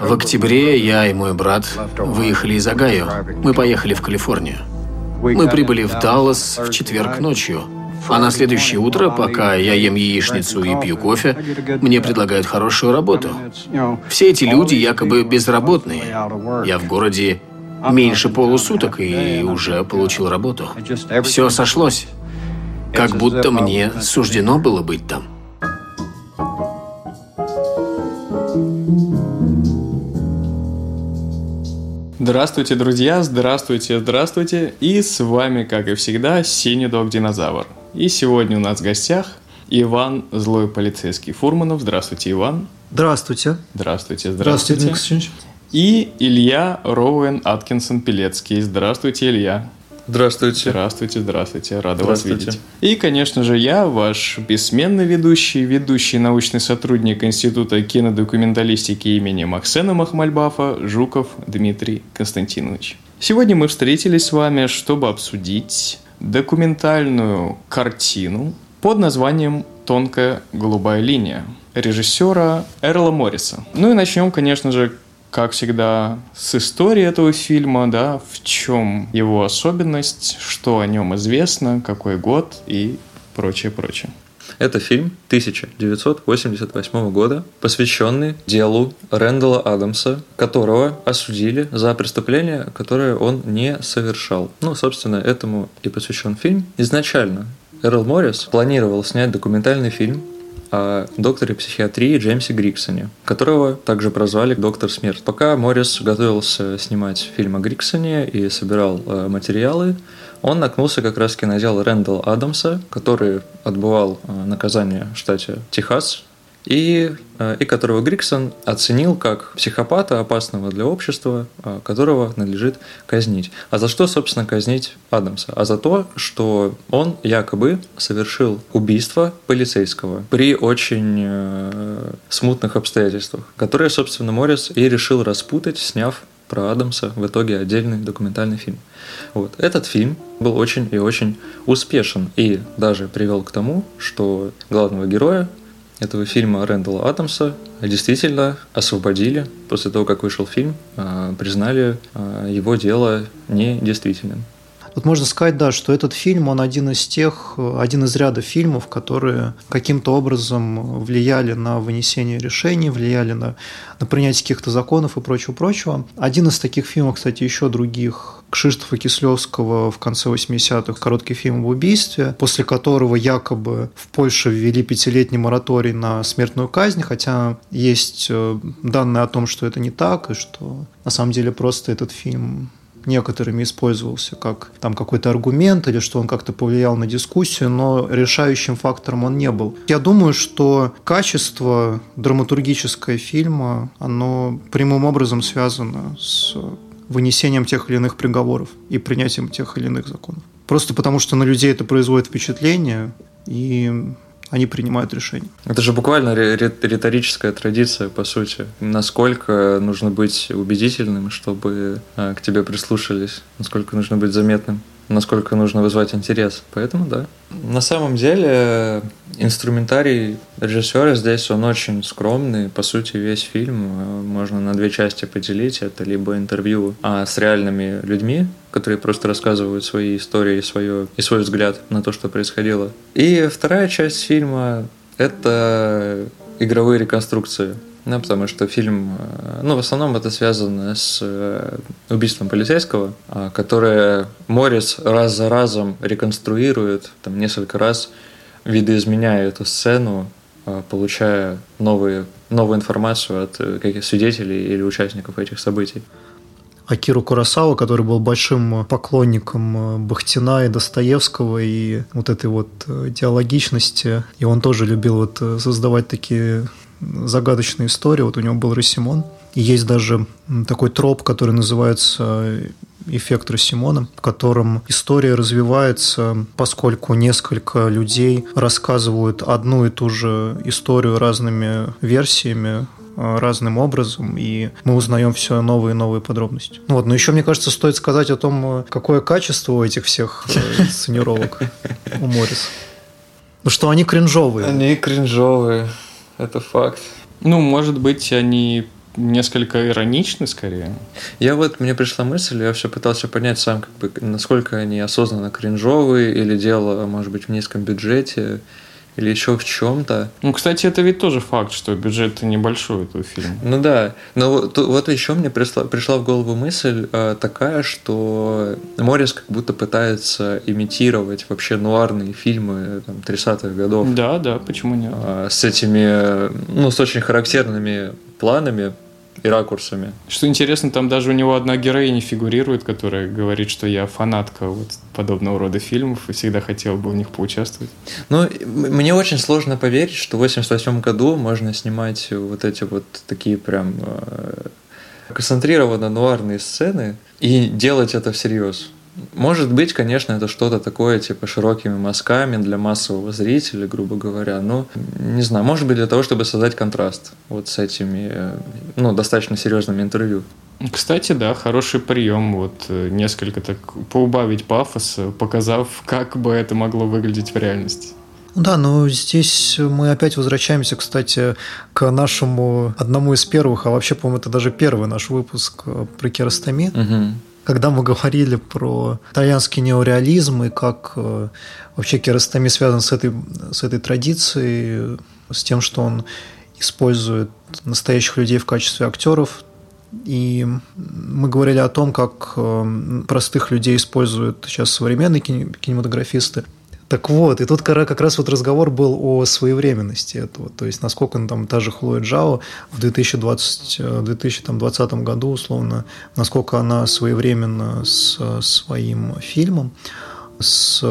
В октябре я и мой брат выехали из Огайо. Мы поехали в Калифорнию. Мы прибыли в Даллас в четверг ночью. А на следующее утро, пока я ем яичницу и пью кофе, мне предлагают хорошую работу. Все эти люди якобы безработные. Я в городе меньше полусуток и уже получил работу. Все сошлось. Как будто мне суждено было быть там. Здравствуйте, друзья! Здравствуйте, здравствуйте! И с вами, как и всегда, Синий Дог Динозавр. И сегодня у нас в гостях Иван, злой полицейский Фурманов. Здравствуйте, Иван. Здравствуйте. Здравствуйте, здравствуйте. Здравствуйте, И Илья Роуэн Аткинсон Пелецкий. Здравствуйте, Илья. Здравствуйте. Здравствуйте, здравствуйте. Рада вас видеть. И, конечно же, я, ваш бессменный ведущий, ведущий научный сотрудник Института кинодокументалистики имени Максена Махмальбафа, Жуков Дмитрий Константинович. Сегодня мы встретились с вами, чтобы обсудить документальную картину под названием «Тонкая голубая линия» режиссера Эрла Морриса. Ну и начнем, конечно же, как всегда, с истории этого фильма, да, в чем его особенность, что о нем известно, какой год и прочее, прочее. Это фильм 1988 года, посвященный делу Рэндала Адамса, которого осудили за преступление, которое он не совершал. Ну, собственно, этому и посвящен фильм. Изначально Эрл Моррис планировал снять документальный фильм о докторе психиатрии Джеймсе Гриксоне, которого также прозвали «Доктор Смерть». Пока Моррис готовился снимать фильм о Гриксоне и собирал э, материалы, он наткнулся как раз на дело Рэндалла Адамса, который отбывал э, наказание в штате Техас и, э, и которого Гриксон оценил как психопата, опасного для общества, э, которого надлежит казнить. А за что, собственно, казнить Адамса? А за то, что он якобы совершил убийство полицейского при очень э, смутных обстоятельствах, которые, собственно, Моррис и решил распутать, сняв про Адамса в итоге отдельный документальный фильм. Вот. Этот фильм был очень и очень успешен и даже привел к тому, что главного героя этого фильма Рэндала Адамса действительно освободили после того, как вышел фильм, а, признали а, его дело недействительным. Тут можно сказать, да, что этот фильм, он один из тех, один из ряда фильмов, которые каким-то образом влияли на вынесение решений, влияли на, на принятие каких-то законов и прочего-прочего. Один из таких фильмов, кстати, еще других Кшиштофа Кислевского в конце 80-х короткий фильм об убийстве, после которого якобы в Польше ввели пятилетний мораторий на смертную казнь, хотя есть э, данные о том, что это не так, и что на самом деле просто этот фильм некоторыми использовался как там какой-то аргумент или что он как-то повлиял на дискуссию, но решающим фактором он не был. Я думаю, что качество драматургическое фильма, оно прямым образом связано с вынесением тех или иных приговоров и принятием тех или иных законов. Просто потому, что на людей это производит впечатление, и они принимают решения. Это же буквально риторическая традиция, по сути. Насколько нужно быть убедительным, чтобы э, к тебе прислушались, насколько нужно быть заметным насколько нужно вызвать интерес. Поэтому да. На самом деле инструментарий режиссера здесь он очень скромный. По сути, весь фильм э, можно на две части поделить. Это либо интервью а, с реальными людьми, которые просто рассказывают свои истории и, свое, и свой взгляд на то, что происходило. И вторая часть фильма — это игровые реконструкции ну, потому что фильм, э, ну, в основном это связано с э, убийством полицейского, а, которое Моррис раз за разом реконструирует, там, несколько раз видоизменяя эту сцену, а, получая новые, новую информацию от э, каких свидетелей или участников этих событий. Акиру Курасава, который был большим поклонником Бахтина и Достоевского и вот этой вот диалогичности. И он тоже любил вот создавать такие загадочная история. Вот у него был Рассимон. Есть даже такой троп, который называется эффект Рассимона, в котором история развивается, поскольку несколько людей рассказывают одну и ту же историю разными версиями, разным образом, и мы узнаем все новые и новые подробности. Ну вот, но еще, мне кажется, стоит сказать о том, какое качество у этих всех э, сценировок у Морриса. Ну что они кринжовые. Они кринжовые. Это факт. Ну, может быть, они несколько ироничны скорее. Я вот, мне пришла мысль, я все пытался понять сам, как бы, насколько они осознанно кринжовые, или дело, может быть, в низком бюджете, или еще в чем-то. Ну, кстати, это ведь тоже факт, что бюджет небольшой этого фильма. Ну да, но вот, вот еще мне пришла, пришла в голову мысль э, такая, что Моррис как будто пытается имитировать вообще нуарные фильмы там, 30-х годов. Да, да, почему нет? Э, с этими, ну, с очень характерными планами, и ракурсами. Что интересно, там даже у него одна героиня фигурирует, которая говорит, что я фанатка вот подобного рода фильмов и всегда хотел бы в них поучаствовать. Ну, мне очень сложно поверить, что в 88 году можно снимать вот эти вот такие прям э, концентрированно нуарные сцены и делать это всерьез. Может быть, конечно, это что-то такое, типа, широкими мазками для массового зрителя, грубо говоря. Но, не знаю, может быть, для того, чтобы создать контраст вот с этими, ну, достаточно серьезными интервью. Кстати, да, хороший прием, вот э, несколько так поубавить пафоса, показав, как бы это могло выглядеть в реальности. Да, но здесь мы опять возвращаемся, кстати, к нашему одному из первых, а вообще, по-моему, это даже первый наш выпуск э, про керастами. Угу когда мы говорили про итальянский неореализм и как э, вообще Керастами связан с этой, с этой традицией, с тем, что он использует настоящих людей в качестве актеров, и мы говорили о том, как э, простых людей используют сейчас современные кинематографисты. Так вот, и тут как раз вот разговор был о своевременности этого, то есть насколько там та же Хлоя Джао в 2020, 2020 э, году, условно, насколько она своевременно с своим фильмом, с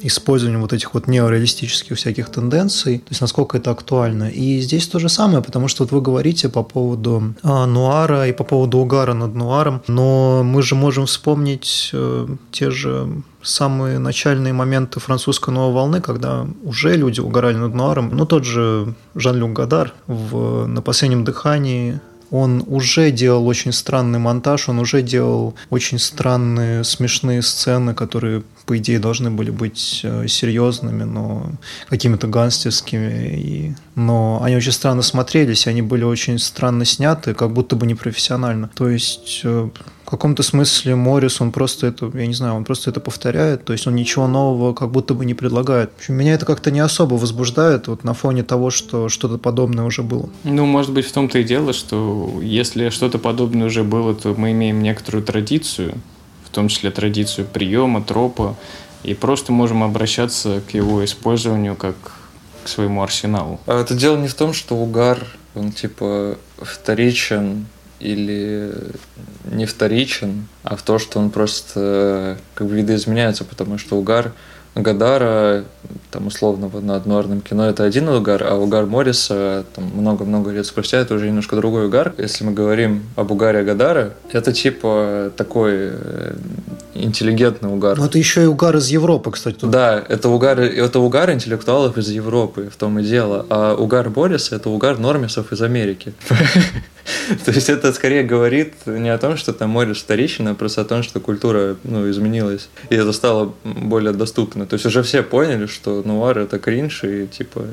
использованием вот этих вот неореалистических всяких тенденций, то есть насколько это актуально. И здесь то же самое, потому что вот вы говорите по поводу а, нуара и по поводу угара над нуаром, но мы же можем вспомнить э, те же самые начальные моменты французской новой волны, когда уже люди угорали над нуаром. Ну, тот же Жан-Люк Гадар в «На последнем дыхании» он уже делал очень странный монтаж, он уже делал очень странные смешные сцены, которые по идее, должны были быть э, серьезными, но какими-то гангстерскими. И... Но они очень странно смотрелись, они были очень странно сняты, как будто бы непрофессионально. То есть э, в каком-то смысле Моррис, он просто это, я не знаю, он просто это повторяет, то есть он ничего нового как будто бы не предлагает. В общем, меня это как-то не особо возбуждает вот на фоне того, что что-то подобное уже было. Ну, может быть, в том-то и дело, что если что-то подобное уже было, то мы имеем некоторую традицию, в том числе традицию приема, тропа, и просто можем обращаться к его использованию как к своему арсеналу. А это дело не в том, что угар, он типа вторичен или не вторичен, а в том, что он просто как бы видоизменяется, потому что угар Гадара, там условно в одноорном кино это один угар, а угар Морриса там много-много лет спустя это уже немножко другой угар. Если мы говорим об угаре Гадара, это типа такой э, интеллигентный угар. Но это еще и угар из Европы, кстати. Тут. Да, это угар, это угар интеллектуалов из Европы, в том и дело. А угар Морриса это угар нормисов из Америки. То есть это скорее говорит не о том, что там море вторично, а просто о том, что культура ну, изменилась. И это стало более доступно. То есть уже все поняли, что нуар это кринж и типа,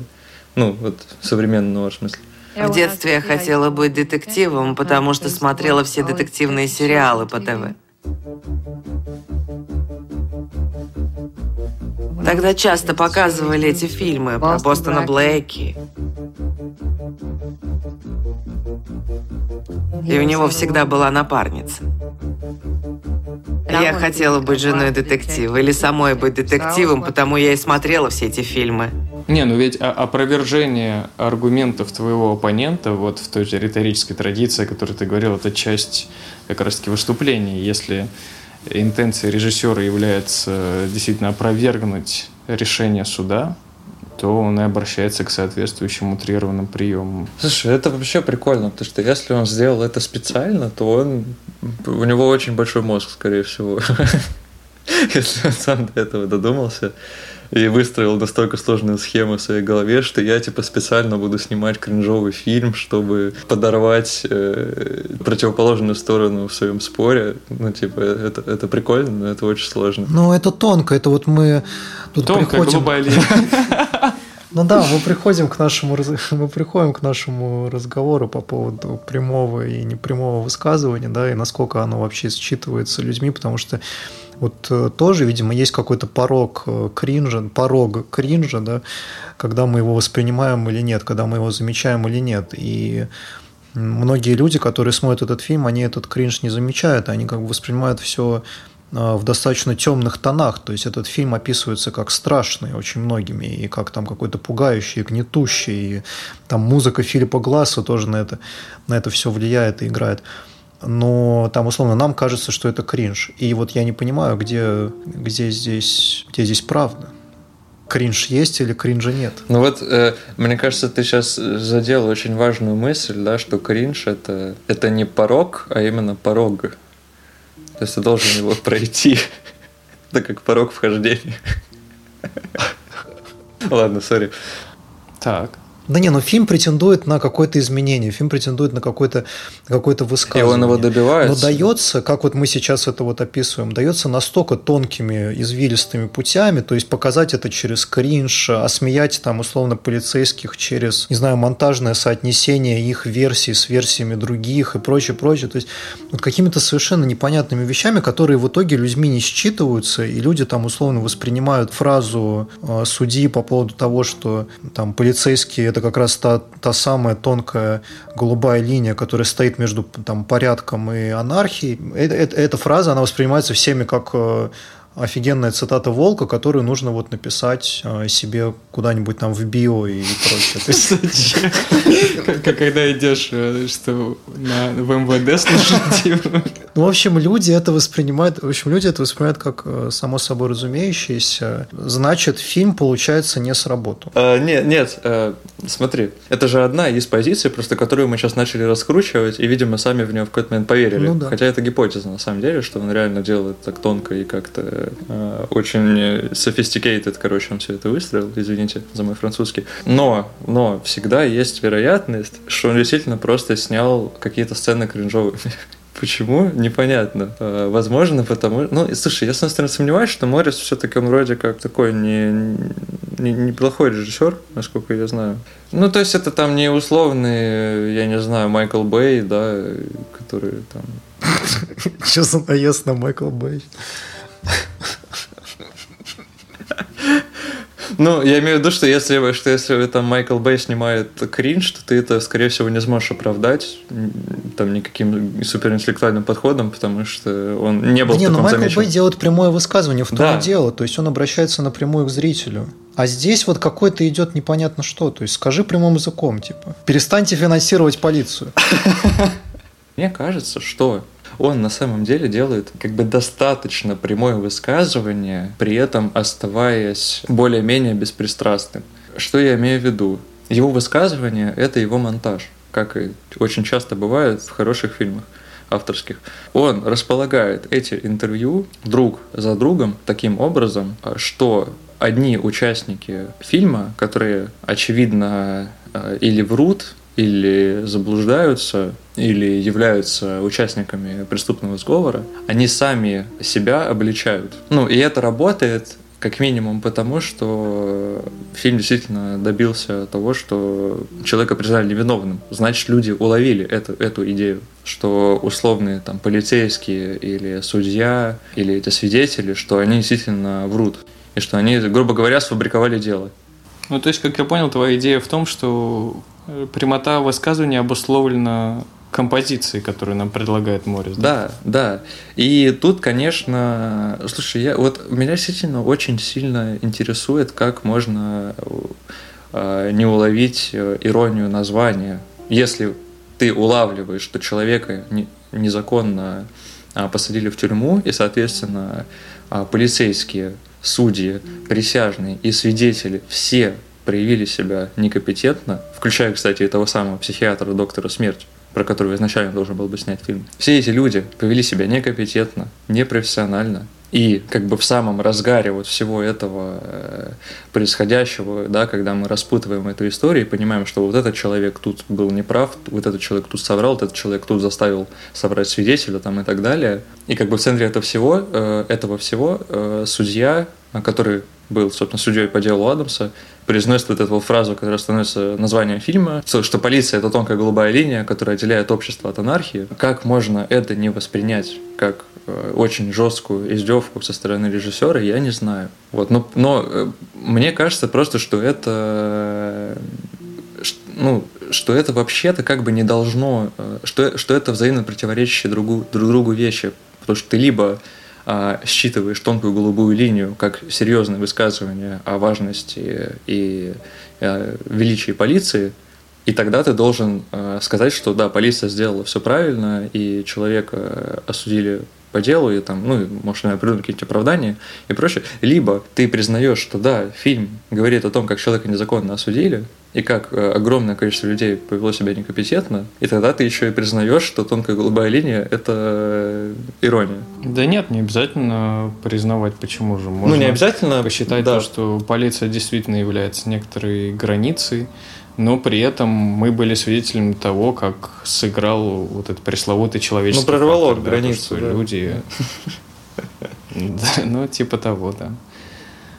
ну, вот современный нуар в смысле. В детстве я хотела быть детективом, потому что смотрела все детективные сериалы по ТВ. Тогда часто показывали эти фильмы про Бостона Блэки. И у него всегда была напарница. Я хотела быть женой детектива или самой быть детективом, потому я и смотрела все эти фильмы. Не, ну ведь опровержение аргументов твоего оппонента вот в той же риторической традиции, о которой ты говорил, это часть как раз-таки выступления. Если интенция режиссера является действительно опровергнуть решение суда, то он и обращается к соответствующим утрированным приемам. Слушай, это вообще прикольно, потому что если он сделал это специально, то он у него очень большой мозг, скорее всего. Если он сам до этого додумался и выстроил настолько сложную схему в своей голове, что я типа специально буду снимать кринжовый фильм, чтобы подорвать э, противоположную сторону в своем споре. Ну, типа, это, это прикольно, но это очень сложно. Ну, это тонко. Это вот мы тут Тонко, приходим... Ну да, мы приходим к нашему мы приходим к нашему разговору по поводу прямого и непрямого высказывания, да, и насколько оно вообще считывается людьми, потому что вот э, тоже, видимо, есть какой-то порог э, кринжа, порог кринжа, да, когда мы его воспринимаем или нет, когда мы его замечаем или нет. И многие люди, которые смотрят этот фильм, они этот кринж не замечают, они как бы воспринимают все в достаточно темных тонах. То есть этот фильм описывается как страшный очень многими, и как там какой-то пугающий, гнетущий, и там музыка Филиппа Гласса тоже на это, на это все влияет и играет но там, условно, нам кажется, что это кринж. И вот я не понимаю, где, где, здесь, где здесь правда. Кринж есть или кринжа нет? Ну вот, э, мне кажется, ты сейчас задел очень важную мысль, да, что кринж это, это не порог, а именно порог. То есть ты должен его пройти. Это как порог вхождения. Ладно, сори. Так. Да не, ну фильм претендует на какое-то изменение, фильм претендует на какое-то какое высказывание. И он его добивается. Но дается, как вот мы сейчас это вот описываем, дается настолько тонкими, извилистыми путями, то есть показать это через кринж, осмеять там условно полицейских через, не знаю, монтажное соотнесение их версий с версиями других и прочее, прочее. То есть вот какими-то совершенно непонятными вещами, которые в итоге людьми не считываются, и люди там условно воспринимают фразу э, судьи по поводу того, что там полицейские это как раз та, та самая тонкая голубая линия, которая стоит между там, порядком и анархией. Эта, эта, эта фраза, она воспринимается всеми как э, офигенная цитата Волка, которую нужно вот написать э, себе куда-нибудь там в био и прочее. Как когда идешь, э, что в МВД слушать Ну, в общем, люди это воспринимают, в общем, люди это воспринимают как э, само собой разумеющееся. Значит, фильм, получается, не сработал. Нет, нет, смотри, это же одна из позиций, просто которую мы сейчас начали раскручивать, и, видимо, сами в нее в какой-то момент поверили. Ну Хотя это гипотеза, на самом деле, что он реально делает так тонко и как-то очень sophisticated, короче, он все это выстроил, извините за мой французский. Но, но всегда есть вероятность, что он действительно просто снял какие-то сцены кринжовые. Почему? Непонятно. Э, возможно, потому... Ну, слушай, я, с одной стороны, сомневаюсь, что Моррис все-таки он вроде как такой не, не, неплохой режиссер, насколько я знаю. Ну, то есть это там не условный, я не знаю, Майкл Бэй, да, который там... Что за наезд на Майкл Бэй? Ну, я имею в виду, что если, что если там Майкл Бэй снимает кринж, то ты это, скорее всего, не сможешь оправдать там никаким суперинтеллектуальным подходом, потому что он не был да не, ну Майкл замечен. Бэй делает прямое высказывание, в том да. и дело. То есть он обращается напрямую к зрителю. А здесь вот какой-то идет непонятно что. То есть скажи прямым языком, типа, перестаньте финансировать полицию. Мне кажется, что он на самом деле делает как бы достаточно прямое высказывание, при этом оставаясь более-менее беспристрастным. Что я имею в виду? Его высказывание — это его монтаж, как и очень часто бывает в хороших фильмах авторских. Он располагает эти интервью друг за другом таким образом, что одни участники фильма, которые, очевидно, э, или врут, или заблуждаются, или являются участниками преступного сговора, они сами себя обличают. Ну, и это работает как минимум потому, что фильм действительно добился того, что человека признали невиновным. Значит, люди уловили эту, эту идею, что условные там полицейские или судья, или эти свидетели, что они действительно врут. И что они, грубо говоря, сфабриковали дело. Ну, то есть, как я понял, твоя идея в том, что прямота высказывания обусловлена композицией, которую нам предлагает Морис. Да, да. И тут, конечно, слушай, я вот меня действительно очень сильно интересует, как можно э, не уловить э, иронию названия, если ты улавливаешь, что человека незаконно а, посадили в тюрьму, и, соответственно, а, полицейские, судьи, присяжные и свидетели все проявили себя некомпетентно, включая, кстати, и того самого психиатра, доктора смерть, про которого изначально должен был бы снять фильм. Все эти люди повели себя некомпетентно, непрофессионально, и как бы в самом разгаре вот всего этого э, происходящего, да, когда мы распутываем эту историю и понимаем, что вот этот человек тут был неправ, вот этот человек тут соврал, вот этот человек тут заставил собрать свидетеля там и так далее. И как бы в центре этого всего, э, этого всего э, судья, который был, собственно, судьей по делу Адамса, произносит вот эту вот фразу, которая становится названием фильма, что полиция – это тонкая голубая линия, которая отделяет общество от анархии. Как можно это не воспринять как э, очень жесткую издевку со стороны режиссера, я не знаю. Вот, но, но э, мне кажется просто, что это ну, что это вообще-то как бы не должно, э, что, что это взаимно противоречащие другу, друг другу вещи. Потому что ты либо считываешь тонкую голубую линию как серьезное высказывание о важности и а, величии полиции, и тогда ты должен а, сказать, что да, полиция сделала все правильно, и человека осудили по делу, и там, ну, может, наверное, придумать какие-нибудь оправдания и прочее. Либо ты признаешь, что да, фильм говорит о том, как человека незаконно осудили, и как э, огромное количество людей повело себя некомпетентно, и тогда ты еще и признаешь, что тонкая голубая линия – это э, ирония. Да нет, не обязательно признавать, почему же. Можно ну, не обязательно. Посчитать да. то, что полиция действительно является некоторой границей, но при этом мы были свидетелями того, как сыграл вот этот пресловутый человеческий Ну, прорвало фактор, границу, да, да. люди... Ну, типа того, да.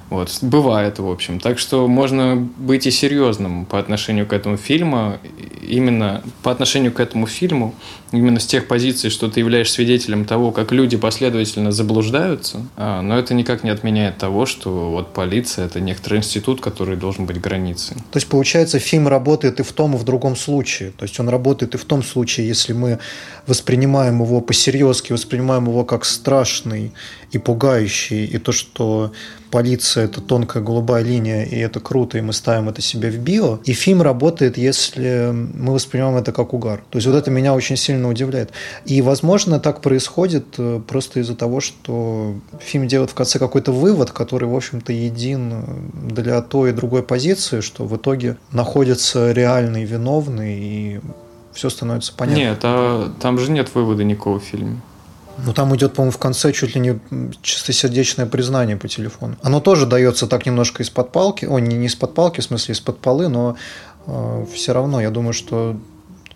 Вот, бывает, в общем. Так что можно быть и серьезным по отношению к этому фильму, именно по отношению к этому фильму, именно с тех позиций, что ты являешься свидетелем того, как люди последовательно заблуждаются, а, но это никак не отменяет того, что вот полиция – это некоторый институт, который должен быть границей. То есть, получается, фильм работает и в том, и в другом случае. То есть, он работает и в том случае, если мы воспринимаем его по-серьезки, воспринимаем его как страшный и пугающий, и то, что полиция – это тонкая голубая линия, и это круто, и мы ставим это себе в био. И фильм работает, если мы воспринимаем это как угар. То есть вот это меня очень сильно удивляет. И, возможно, так происходит э, просто из-за того, что фильм делает в конце какой-то вывод, который, в общем-то, един для той и другой позиции, что в итоге находится реальный виновный, и все становится понятно. Нет, а там же нет вывода никакого в фильме. Ну, там идет, по-моему, в конце чуть ли не чистосердечное признание по телефону. Оно тоже дается так немножко из-под палки. О, не, не из-под палки, в смысле из-под полы, но э, все равно, я думаю, что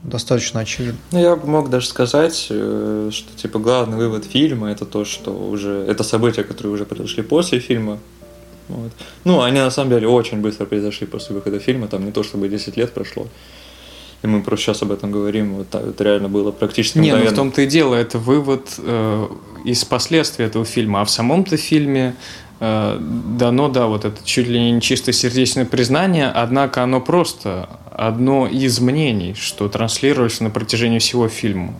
достаточно очевидно. Ну, я бы мог даже сказать, э, что, типа, главный вывод фильма – это то, что уже… Это события, которые уже произошли после фильма. Вот. Ну, они, на самом деле, очень быстро произошли после выхода фильма. Там не то, чтобы 10 лет прошло и мы просто сейчас об этом говорим, вот это реально было практически Не, ну в том-то и дело, это вывод э, из последствий этого фильма, а в самом-то фильме э, дано, да, вот это чуть ли не чисто сердечное признание, однако оно просто одно из мнений, что транслировалось на протяжении всего фильма.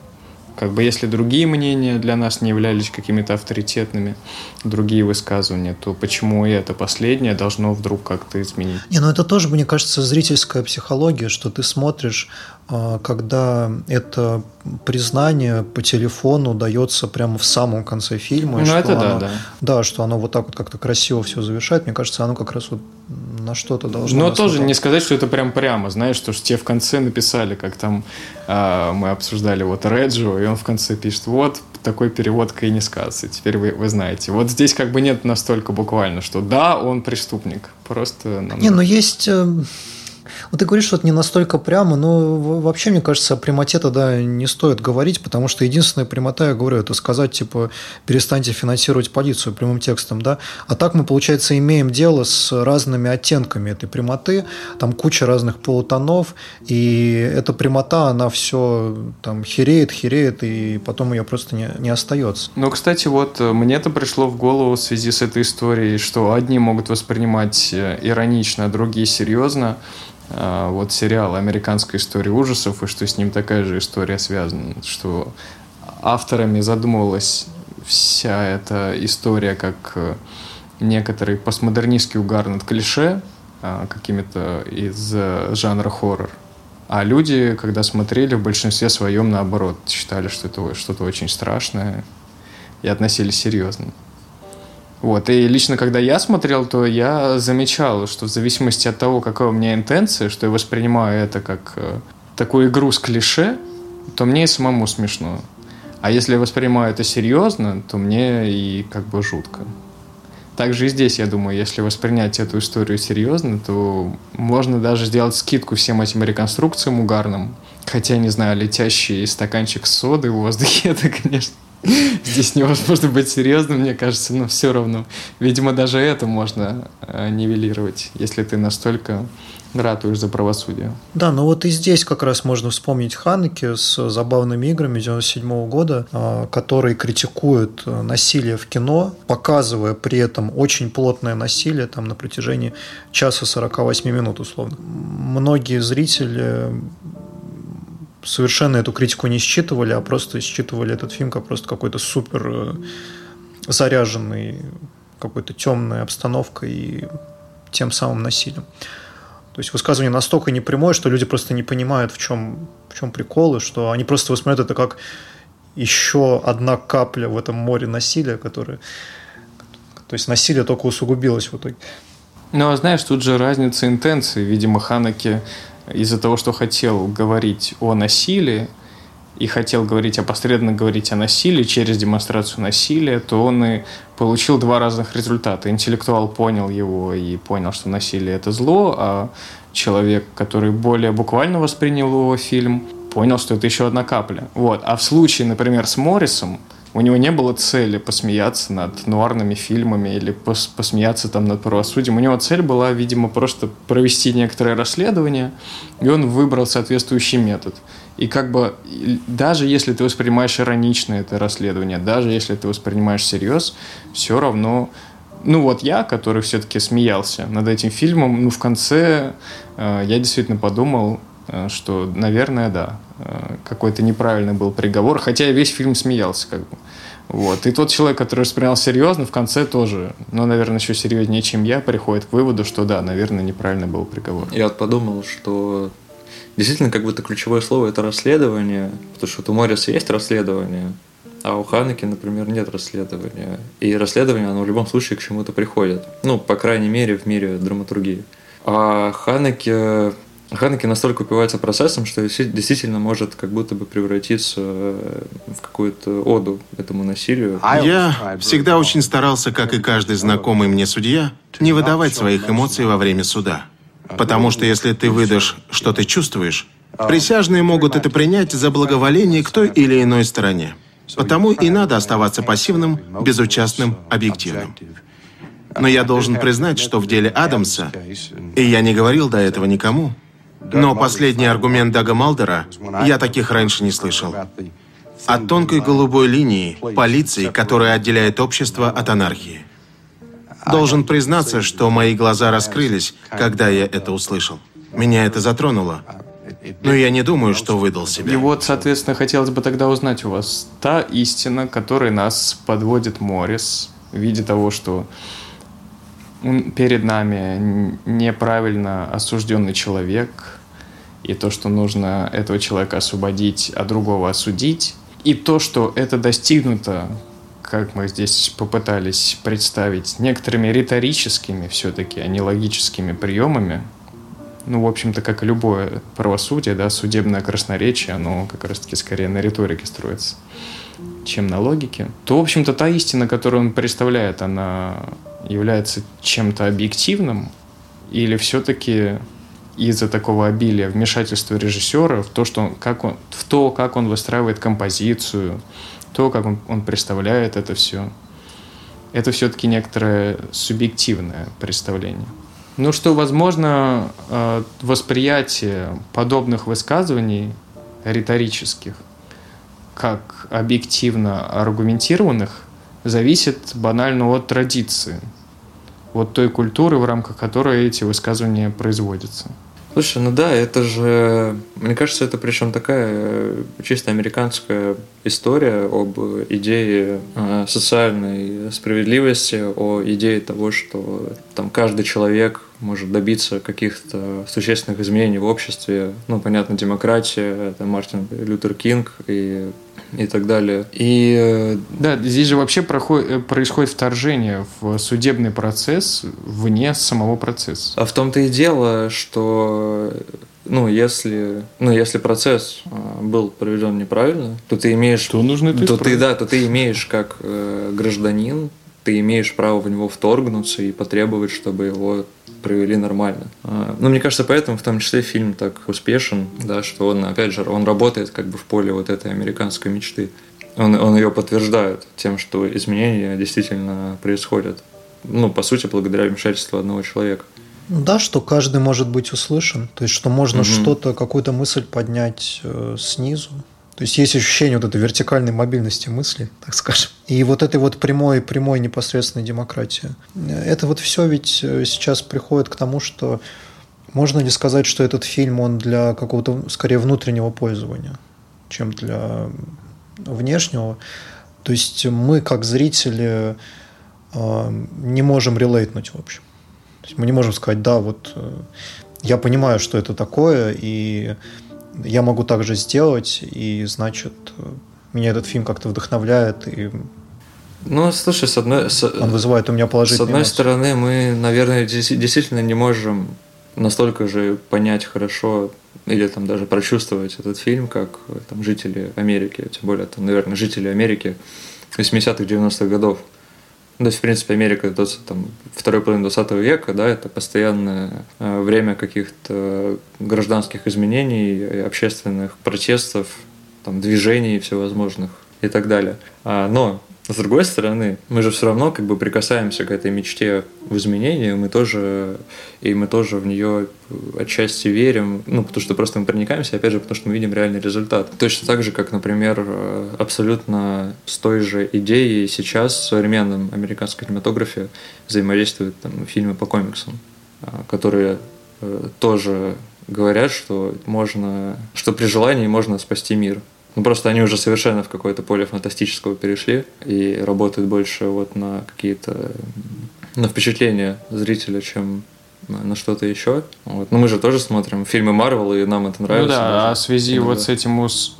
Как бы если другие мнения для нас не являлись какими-то авторитетными, другие высказывания, то почему и это последнее должно вдруг как-то изменить? Не, ну это тоже, мне кажется, зрительская психология, что ты смотришь когда это признание по телефону дается прямо в самом конце фильма. Ну, это оно, да, да. Да, что оно вот так вот как-то красиво все завершает. Мне кажется, оно как раз вот на что-то должно... Но тоже не сказать, что это прям прямо, знаешь, что же тебе в конце написали, как там э, мы обсуждали вот Реджио, и он в конце пишет, вот такой перевод Кейнискасы, теперь вы, вы знаете. Вот здесь как бы нет настолько буквально, что да, он преступник, просто... Нам... Не, но есть э, вот ты говоришь, что это не настолько прямо, но вообще, мне кажется, о прямоте тогда не стоит говорить, потому что единственная прямота, я говорю, это сказать, типа, перестаньте финансировать полицию прямым текстом, да. А так мы, получается, имеем дело с разными оттенками этой прямоты, там куча разных полутонов, и эта прямота, она все там хереет, хереет, и потом ее просто не, не остается. Ну, кстати, вот э, мне это пришло в голову в связи с этой историей, что одни могут воспринимать э, иронично, а другие серьезно. А, вот сериал «Американская история ужасов», и что с ним такая же история связана, что авторами задумывалась вся эта история как э, некоторый постмодернистский угар над клише, а, какими-то из э, жанра хоррор. А люди, когда смотрели, в большинстве своем наоборот, считали, что это что-то очень страшное и относились серьезно. Вот. И лично, когда я смотрел, то я замечал, что в зависимости от того, какая у меня интенция, что я воспринимаю это как э, такую игру с клише, то мне и самому смешно. А если я воспринимаю это серьезно, то мне и как бы жутко. Также и здесь, я думаю, если воспринять эту историю серьезно, то можно даже сделать скидку всем этим реконструкциям угарным. Хотя, не знаю, летящий стаканчик соды в воздухе, это, конечно, Здесь невозможно быть серьезным, мне кажется, но все равно. Видимо, даже это можно э, нивелировать, если ты настолько ратуешь за правосудие. Да, ну вот и здесь как раз можно вспомнить Ханеке с забавными играми 97 года, а, который критикует э, насилие в кино, показывая при этом очень плотное насилие там на протяжении часа 48 минут условно. Многие зрители совершенно эту критику не считывали, а просто считывали этот фильм как просто какой-то супер э, заряженный какой-то темной обстановкой и тем самым насилием. То есть высказывание настолько непрямое, что люди просто не понимают, в чем, в чем прикол, и что они просто воспринимают это как еще одна капля в этом море насилия, которое... То есть насилие только усугубилось в итоге. Ну, а знаешь, тут же разница интенции. Видимо, Ханаки из-за того, что хотел говорить о насилии, и хотел говорить, опосредованно говорить о насилии через демонстрацию насилия, то он и получил два разных результата. Интеллектуал понял его и понял, что насилие – это зло, а человек, который более буквально воспринял его фильм, понял, что это еще одна капля. Вот. А в случае, например, с Моррисом, у него не было цели посмеяться над нуарными фильмами или пос посмеяться там над правосудием. У него цель была, видимо, просто провести некоторое расследование, и он выбрал соответствующий метод. И как бы даже если ты воспринимаешь иронично это расследование, даже если ты воспринимаешь всерьез, все равно ну вот я, который все-таки смеялся над этим фильмом, ну в конце э, я действительно подумал, э, что, наверное, да, э, какой-то неправильный был приговор, хотя я весь фильм смеялся как бы. Вот. И тот человек, который воспринял серьезно, в конце тоже, ну, наверное, еще серьезнее, чем я, приходит к выводу, что да, наверное, неправильный был приговор. Я подумал, что действительно, как будто ключевое слово это расследование, потому что у Морриса есть расследование, а у Ханеки, например, нет расследования. И расследование, оно в любом случае к чему-то приходит. Ну, по крайней мере, в мире драматургии. А Ханеки Ханеки настолько упивается процессом, что действительно может как будто бы превратиться в какую-то оду этому насилию. Я всегда очень старался, как и каждый знакомый мне судья, не выдавать своих эмоций во время суда. Потому что если ты выдашь, что ты чувствуешь, присяжные могут это принять за благоволение к той или иной стороне. Потому и надо оставаться пассивным, безучастным, объективным. Но я должен признать, что в деле Адамса, и я не говорил до этого никому, но последний аргумент Дага Малдера я таких раньше не слышал. От тонкой голубой линии полиции, которая отделяет общество от анархии. Должен признаться, что мои глаза раскрылись, когда я это услышал. Меня это затронуло. Но я не думаю, что выдал себя. И вот, соответственно, хотелось бы тогда узнать у вас та истина, которой нас подводит Моррис в виде того, что перед нами неправильно осужденный человек, и то, что нужно этого человека освободить, а другого осудить, и то, что это достигнуто как мы здесь попытались представить, некоторыми риторическими все-таки, а не логическими приемами, ну, в общем-то, как и любое правосудие, да, судебное красноречие, оно как раз-таки скорее на риторике строится, чем на логике, то, в общем-то, та истина, которую он представляет, она является чем-то объективным, или все-таки из-за такого обилия вмешательства режиссера в то, что он, как он, в то, как он выстраивает композицию, то, как он, он представляет это все, это все-таки некоторое субъективное представление. Ну что, возможно, э, восприятие подобных высказываний риторических, как объективно аргументированных, зависит банально от традиции, от той культуры, в рамках которой эти высказывания производятся. Слушай, ну да, это же, мне кажется, это причем такая э, чисто американская история об идее э, социальной справедливости, о идее того, что там каждый человек может добиться каких-то существенных изменений в обществе. Ну, понятно, демократия, это Мартин Лютер Кинг и и так далее. И э, да, здесь же вообще проходит, происходит вторжение в судебный процесс вне самого процесса. А в том-то и дело, что ну, если, ну, если процесс а, был проведен неправильно, то ты имеешь... То нужно то ты, да, то ты имеешь как э, гражданин, ты имеешь право в него вторгнуться и потребовать, чтобы его провели нормально. А, ну, мне кажется, поэтому в том числе фильм так успешен, да, что он, опять же, он работает как бы в поле вот этой американской мечты. Он, он ее подтверждает тем, что изменения действительно происходят. Ну, по сути, благодаря вмешательству одного человека. Ну да, что каждый может быть услышан, то есть что можно угу. что-то, какую-то мысль поднять э, снизу. То есть есть ощущение вот этой вертикальной мобильности мысли, так скажем. И вот этой вот прямой, прямой непосредственной демократии. Это вот все ведь э, сейчас приходит к тому, что можно ли сказать, что этот фильм, он для какого-то, скорее, внутреннего пользования, чем для внешнего. То есть мы, как зрители, э, не можем релейтнуть, в общем. Мы не можем сказать, да, вот э, я понимаю, что это такое, и я могу так же сделать, и значит, меня этот фильм как-то вдохновляет, и ну, слушай, с одной... С, Он вызывает у меня положительные С одной эмоции. стороны, мы, наверное, действительно не можем настолько же понять хорошо или там даже прочувствовать этот фильм, как там, жители Америки, тем более, там, наверное, жители Америки 80-х, 90-х годов. Ну, то есть, в принципе, Америка это там, второй половины 20 века, да, это постоянное э, время каких-то гражданских изменений, общественных протестов, там, движений всевозможных и так далее. А, но с другой стороны, мы же все равно как бы прикасаемся к этой мечте в изменении, мы тоже, и мы тоже в нее отчасти верим, ну, потому что просто мы проникаемся, опять же, потому что мы видим реальный результат. Точно так же, как, например, абсолютно с той же идеей сейчас в современном американском кинематографе взаимодействуют там, фильмы по комиксам, а, которые э, тоже говорят, что можно, что при желании можно спасти мир. Ну, просто они уже совершенно в какое-то поле фантастического перешли и работают больше вот на какие-то на впечатления зрителя, чем на что-то еще. Вот. Но мы же тоже смотрим фильмы Марвел, и нам это нравится. Ну да, даже. а в связи иногда. вот с этим ус-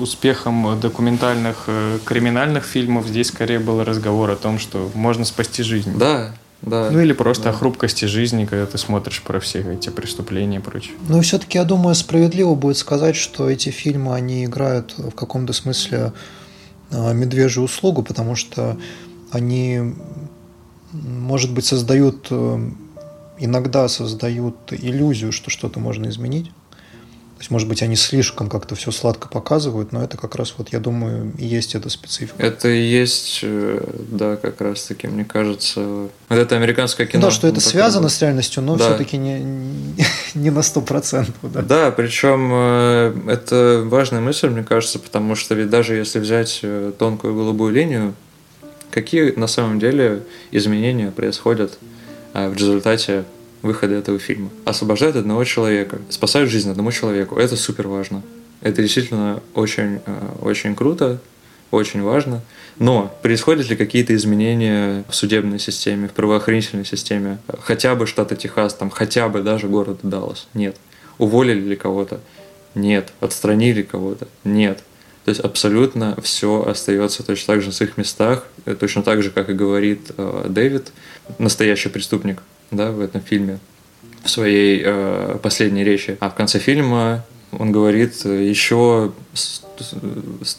успехом документальных э, криминальных фильмов здесь скорее был разговор о том, что можно спасти жизнь. Да, да. Ну или просто да. о хрупкости жизни, когда ты смотришь про все эти преступления и прочее. Ну и все-таки, я думаю, справедливо будет сказать, что эти фильмы, они играют в каком-то смысле а, медвежью услугу, потому что они, может быть, создают, э, иногда создают иллюзию, что что-то можно изменить есть, может быть, они слишком как-то все сладко показывают, но это как раз, вот, я думаю, и есть эта специфика. Это и есть, э, да, как раз-таки, мне кажется, вот это американское кино. Ну, да, что это связано с реальностью, но да. все-таки не, не на сто процентов. Да, да причем э, это важная мысль, мне кажется, потому что ведь даже если взять э, тонкую голубую линию, какие на самом деле изменения происходят в результате выхода этого фильма. Освобождают одного человека, спасают жизнь одному человеку. Это супер важно. Это действительно очень, э, очень круто, очень важно. Но происходят ли какие-то изменения в судебной системе, в правоохранительной системе? Хотя бы штата Техас, там, хотя бы даже город Даллас? Нет. Уволили ли кого-то? Нет. Отстранили кого-то? Нет. То есть абсолютно все остается точно так же на своих местах, точно так же, как и говорит э, Дэвид, настоящий преступник, да, в этом фильме, в своей э, последней речи. А в конце фильма он говорит э, еще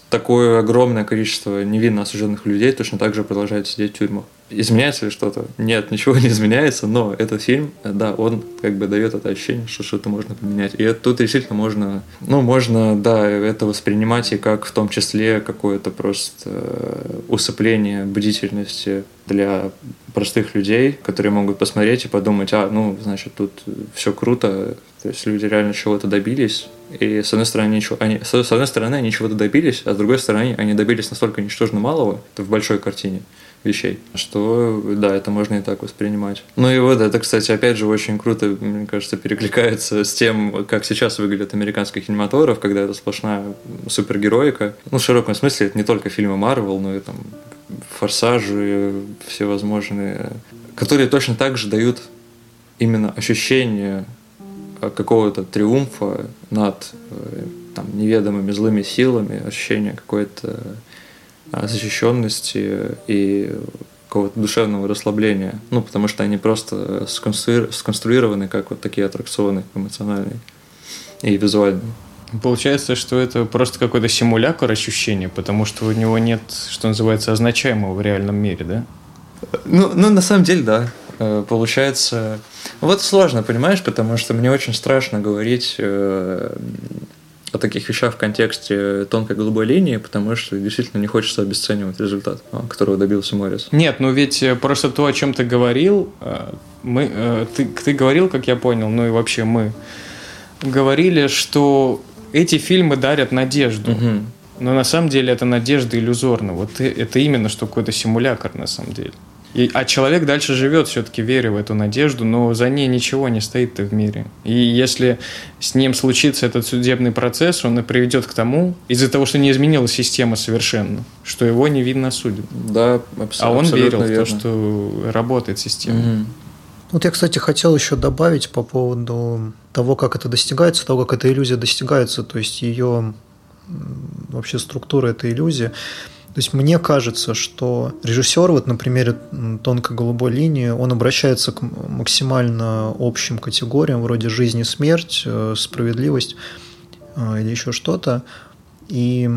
такое огромное количество невинно осужденных людей точно так же продолжает сидеть в тюрьмах. Изменяется ли что-то? Нет, ничего не изменяется, но этот фильм, да, он как бы дает это ощущение, что что-то можно поменять. И это, тут действительно можно, ну, можно, да, это воспринимать и как в том числе какое-то просто э, усыпление бдительности для простых людей, которые могут посмотреть и подумать, а, ну, значит, тут все круто, то есть люди реально чего-то добились, и с одной стороны, ничего, они, с одной стороны, они чего-то добились, а с другой стороны, они добились настолько ничтожно малого в большой картине вещей, что да, это можно и так воспринимать. Ну и вот это, кстати, опять же очень круто, мне кажется, перекликается с тем, как сейчас выглядит американский кинематограф, когда это сплошная супергероика. Ну, в широком смысле, это не только фильмы Марвел, но и там форсажи всевозможные, которые точно так же дают именно ощущение какого-то триумфа над э, там, неведомыми злыми силами, ощущение какой-то защищенности и какого-то душевного расслабления. Ну, потому что они просто сконструированы как вот такие аттракционы эмоциональные и визуальные. Получается, что это просто какой-то симулятор ощущения, потому что у него нет, что называется, означаемого в реальном мире, да? Ну, ну на самом деле, да. Э, получается... Вот сложно, понимаешь, потому что мне очень страшно говорить э, о таких вещах в контексте тонкой голубой линии, потому что действительно не хочется обесценивать результат, а, которого добился Моррис. Нет, ну ведь э, просто то, о чем ты говорил, э, мы, э, ты, ты говорил, как я понял, ну и вообще мы говорили, что эти фильмы дарят надежду. Угу. Но на самом деле это надежда иллюзорна. Вот это именно что какой-то симулятор на самом деле. И, а человек дальше живет, все-таки веря в эту надежду, но за ней ничего не стоит в мире. И если с ним случится этот судебный процесс, он и приведет к тому, из-за того, что не изменилась система совершенно, что его невинно судят. Да, абсолютно. А он верил верно. в то, что работает система. Угу. Вот я, кстати, хотел еще добавить по поводу того, как это достигается, того, как эта иллюзия достигается, то есть ее вообще структура этой иллюзии. То есть мне кажется, что режиссер, вот на примере тонкой голубой линии, он обращается к максимально общим категориям, вроде жизнь и смерть, э, справедливость э, или еще что-то. И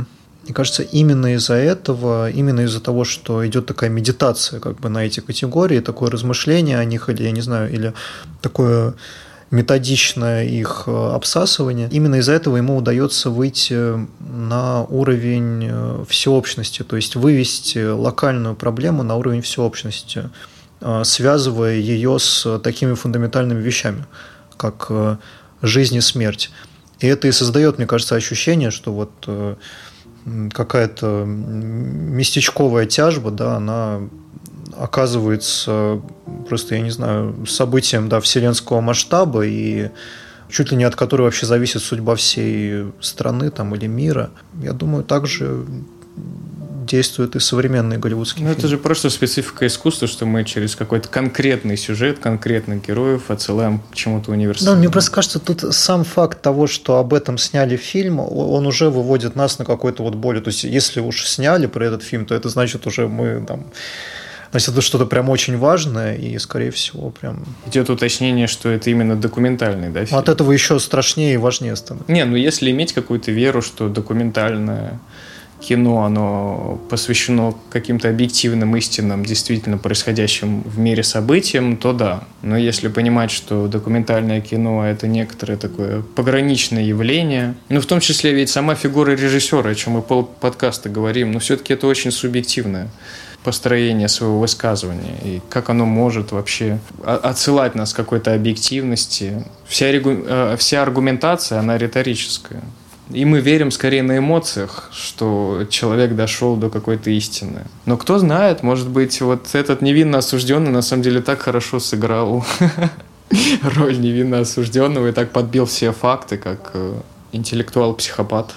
мне кажется, именно из-за этого, именно из-за того, что идет такая медитация как бы на эти категории, такое размышление о них, или, я не знаю, или такое методичное их э, обсасывание. Именно из-за этого ему удается выйти на уровень э, всеобщности, то есть вывести локальную проблему на уровень всеобщности, э, связывая ее с такими фундаментальными вещами, как жизнь и смерть. И это и создает, мне кажется, ощущение, что вот какая-то местечковая тяжба, да, она оказывается просто, я не знаю, событием да, вселенского масштаба и чуть ли не от которой вообще зависит судьба всей страны там, или мира. Я думаю, также действуют и современные голливудские Ну, фильмы. это же просто специфика искусства, что мы через какой-то конкретный сюжет, конкретных героев отсылаем к чему-то универсальному. Да, мне просто кажется, тут сам факт того, что об этом сняли фильм, он уже выводит нас на какой-то вот более... То есть, если уж сняли про этот фильм, то это значит уже мы там Значит, это что-то прям очень важное, и, скорее всего, прям... Идет уточнение, что это именно документальный, да, фильм? От этого еще страшнее и важнее становится. Не, ну если иметь какую-то веру, что документальное кино, оно посвящено каким-то объективным истинам, действительно происходящим в мире событиям, то да. Но если понимать, что документальное кино — это некоторое такое пограничное явление, ну, в том числе ведь сама фигура режиссера, о чем мы пол подкаста говорим, но все-таки это очень субъективное построение своего высказывания и как оно может вообще отсылать нас к какой-то объективности. Вся, э, вся аргументация, она риторическая. И мы верим скорее на эмоциях, что человек дошел до какой-то истины. Но кто знает, может быть, вот этот невинно осужденный на самом деле так хорошо сыграл роль невинно осужденного и так подбил все факты, как э, интеллектуал-психопат,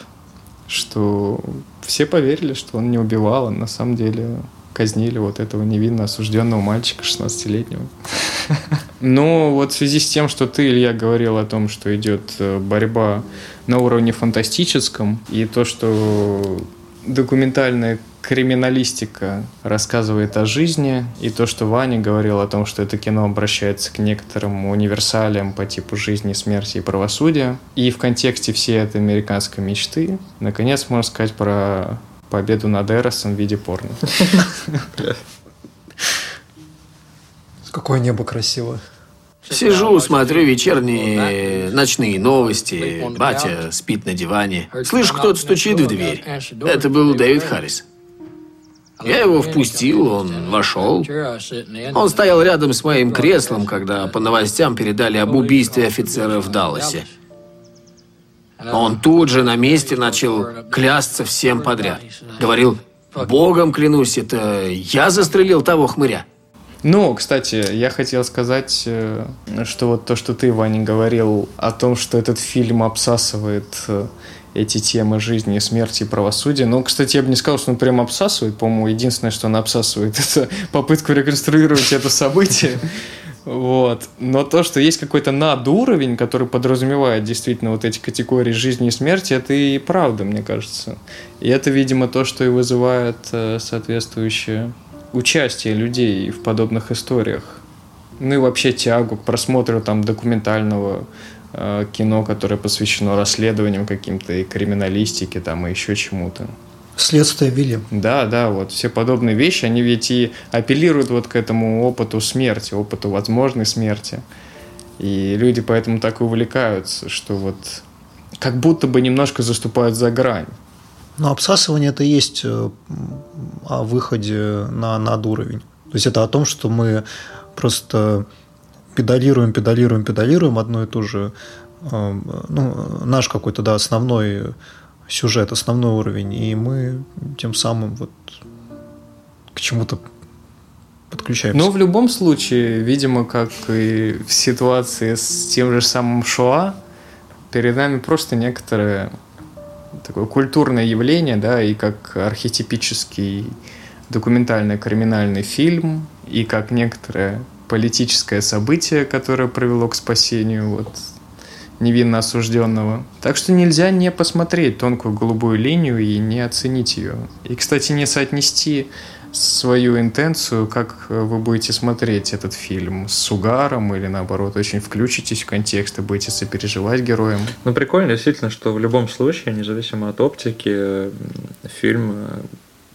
что все поверили, что он не убивал, а на самом деле казнили вот этого невинно осужденного мальчика 16-летнего. Но вот в связи с тем, что ты, Илья, говорил о том, что идет э, борьба на уровне фантастическом, и то, что документальная криминалистика рассказывает о жизни, и то, что Ваня говорил о том, что это кино обращается к некоторым универсалиям по типу жизни, смерти и правосудия, и в контексте всей этой американской мечты, наконец, можно сказать про победу над Эросом в виде порно. Какое небо красивое. Сижу, смотрю вечерние ночные новости. Батя спит на диване. Слышу, кто-то стучит в дверь. Это был Дэвид Харрис. Я его впустил, он вошел. Он стоял рядом с моим креслом, когда по новостям передали об убийстве офицера в Далласе. Он тут же на месте начал клясться всем подряд. Говорил, богом клянусь, это я застрелил того хмыря. Ну, кстати, я хотел сказать, э, что вот то, что ты, Ваня, говорил о том, что этот фильм обсасывает э, эти темы жизни, смерти и правосудия. Ну, кстати, я бы не сказал, что он прям обсасывает. По-моему, единственное, что он обсасывает, это попытку реконструировать это событие. Вот. Но то, что есть какой-то надуровень, который подразумевает действительно вот эти категории жизни и смерти, это и правда, мне кажется. И это, видимо, то, что и вызывает э, соответствующее участие людей в подобных историях. Ну и вообще тягу к просмотру там документального э, кино, которое посвящено расследованиям каким-то и криминалистике там и еще чему-то. Следствие вели. Да, да, вот все подобные вещи, они ведь и апеллируют вот к этому опыту смерти, опыту возможной смерти. И люди поэтому так и увлекаются, что вот как будто бы немножко заступают за грань. Но обсасывание это и есть э, о выходе на над уровень. То есть это о том, что мы просто педалируем, педалируем, педалируем одно и то же, э, ну, наш какой-то, да, основной сюжет, основной уровень, и мы тем самым вот к чему-то подключаемся. Но в любом случае, видимо, как и в ситуации с тем же самым Шоа, перед нами просто некоторое такое культурное явление, да, и как архетипический документальный криминальный фильм, и как некоторое политическое событие, которое привело к спасению вот невинно осужденного. Так что нельзя не посмотреть тонкую голубую линию и не оценить ее. И, кстати, не соотнести свою интенцию, как вы будете смотреть этот фильм с угаром или наоборот очень включитесь в контекст и будете сопереживать героям. Ну прикольно действительно, что в любом случае, независимо от оптики, фильм э,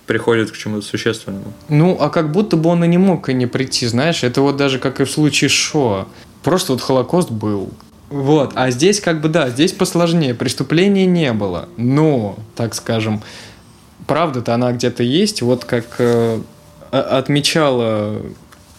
приходит к чему-то существенному. Ну, а как будто бы он и не мог и не прийти, знаешь, это вот даже как и в случае Шо. Просто вот Холокост был. Вот, а здесь как бы, да, здесь посложнее, преступления не было, но, так скажем, правда-то она где-то есть. Вот как э, отмечала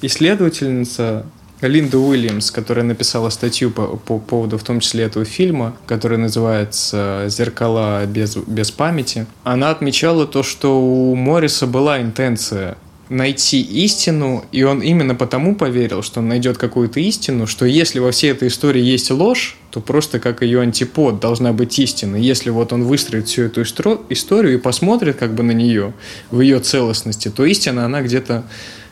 исследовательница Линда Уильямс, которая написала статью по, по поводу в том числе этого фильма, который называется «Зеркала без, без памяти», она отмечала то, что у Морриса была интенция найти истину, и он именно потому поверил, что он найдет какую-то истину, что если во всей этой истории есть ложь, то просто как ее антипод должна быть истина. Если вот он выстроит всю эту историю и посмотрит как бы на нее в ее целостности, то истина, она где-то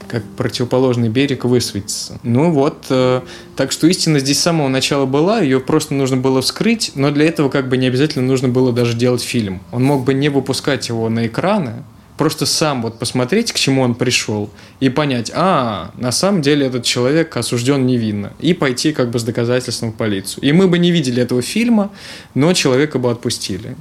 как противоположный берег высветится. Ну вот, э, так что истина здесь с самого начала была, ее просто нужно было вскрыть, но для этого как бы не обязательно нужно было даже делать фильм. Он мог бы не выпускать его на экраны, просто сам вот посмотреть, к чему он пришел, и понять, а, на самом деле этот человек осужден невинно, и пойти как бы с доказательством в полицию. И мы бы не видели этого фильма, но человека бы отпустили.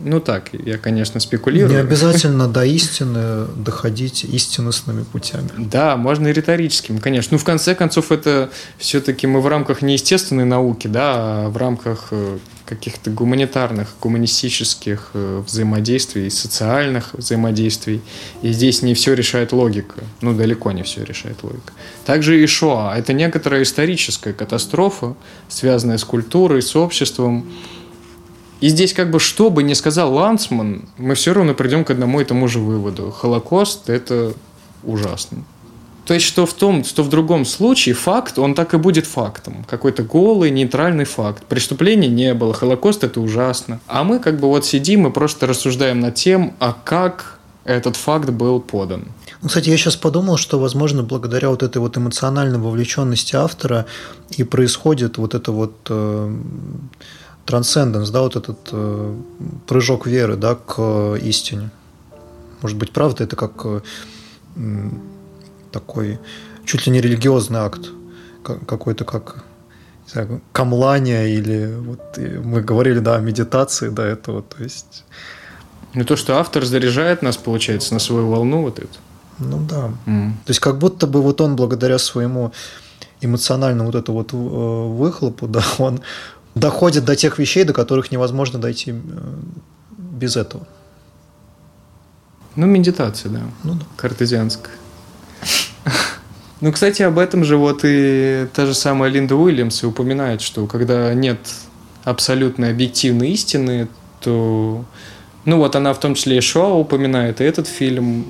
Ну так, я, конечно, спекулирую. Не обязательно до истины доходить истинностными путями. Да, можно и риторическим, конечно. Ну, в конце концов, это все-таки мы в рамках неестественной науки, да, а в рамках э, каких-то гуманитарных, гуманистических э, взаимодействий, социальных взаимодействий. И здесь не все решает логика. Ну, далеко не все решает логика. Также и Шоа. Это некоторая историческая катастрофа, связанная с культурой, с обществом, и здесь как бы что бы ни сказал Лансман, мы все равно придем к одному и тому же выводу. Холокост – это ужасно. То есть, что в том, что в другом случае факт, он так и будет фактом. Какой-то голый, нейтральный факт. Преступления не было, Холокост – это ужасно. А мы как бы вот сидим и просто рассуждаем над тем, а как этот факт был подан. Ну, кстати, я сейчас подумал, что, возможно, благодаря вот этой вот эмоциональной вовлеченности автора и происходит вот это вот э, трансценденс, да, вот этот э, прыжок веры, да, к э, истине. Может быть, правда, это как э, такой чуть ли не религиозный акт, какой-то как знаю, камлание или вот мы говорили, да, о медитации до этого, то есть... Ну, то, что автор заряжает нас, получается, на свою волну вот эту. Ну, да. Mm. То есть, как будто бы вот он благодаря своему эмоциональному вот это вот э, выхлопу, да, он доходит до тех вещей, до которых невозможно дойти э, без этого. Ну, медитация, да. Ну, да. Картезианская. Ну, кстати, об этом же вот и та же самая Линда Уильямс и упоминает, что когда нет абсолютной объективной истины, то... Ну, вот она в том числе и Шоу упоминает, и этот фильм,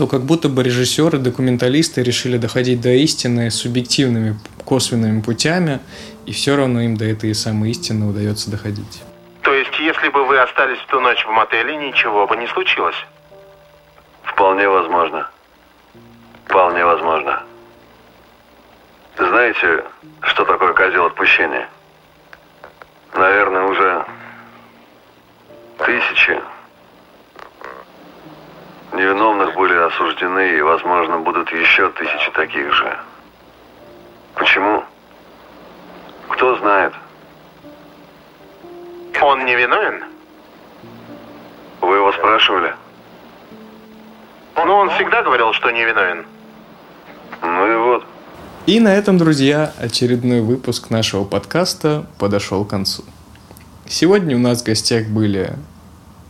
то как будто бы режиссеры, документалисты решили доходить до истины субъективными косвенными путями, и все равно им до этой самой истины удается доходить. То есть, если бы вы остались в ту ночь в мотеле, ничего бы не случилось? Вполне возможно. Вполне возможно. Знаете, что такое козел отпущения? Наверное, уже тысячи невиновных были осуждены, и, возможно, будут еще тысячи таких же. Почему? Кто знает? Он не виновен? Вы его спрашивали? Ну, он всегда говорил, что не виновен. Ну и вот. И на этом, друзья, очередной выпуск нашего подкаста подошел к концу. Сегодня у нас в гостях были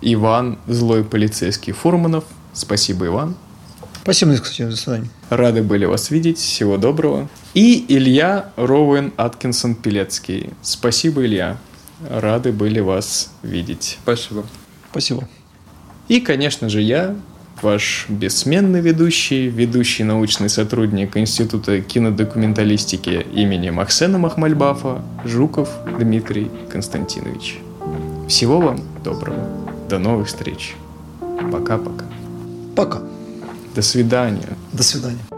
Иван, злой полицейский Фурманов. Спасибо, Иван. Спасибо, до свидания. Рады были вас видеть. Всего доброго. И Илья Роуэн Аткинсон Пилецкий. Спасибо, Илья. Рады были вас видеть. Спасибо. Спасибо. И, конечно же, я, ваш бессменный ведущий, ведущий научный сотрудник Института кинодокументалистики имени Махсена Махмальбафа, Жуков Дмитрий Константинович. Всего вам доброго. До новых встреч. Пока-пока. Пока. До свидания. До свидания.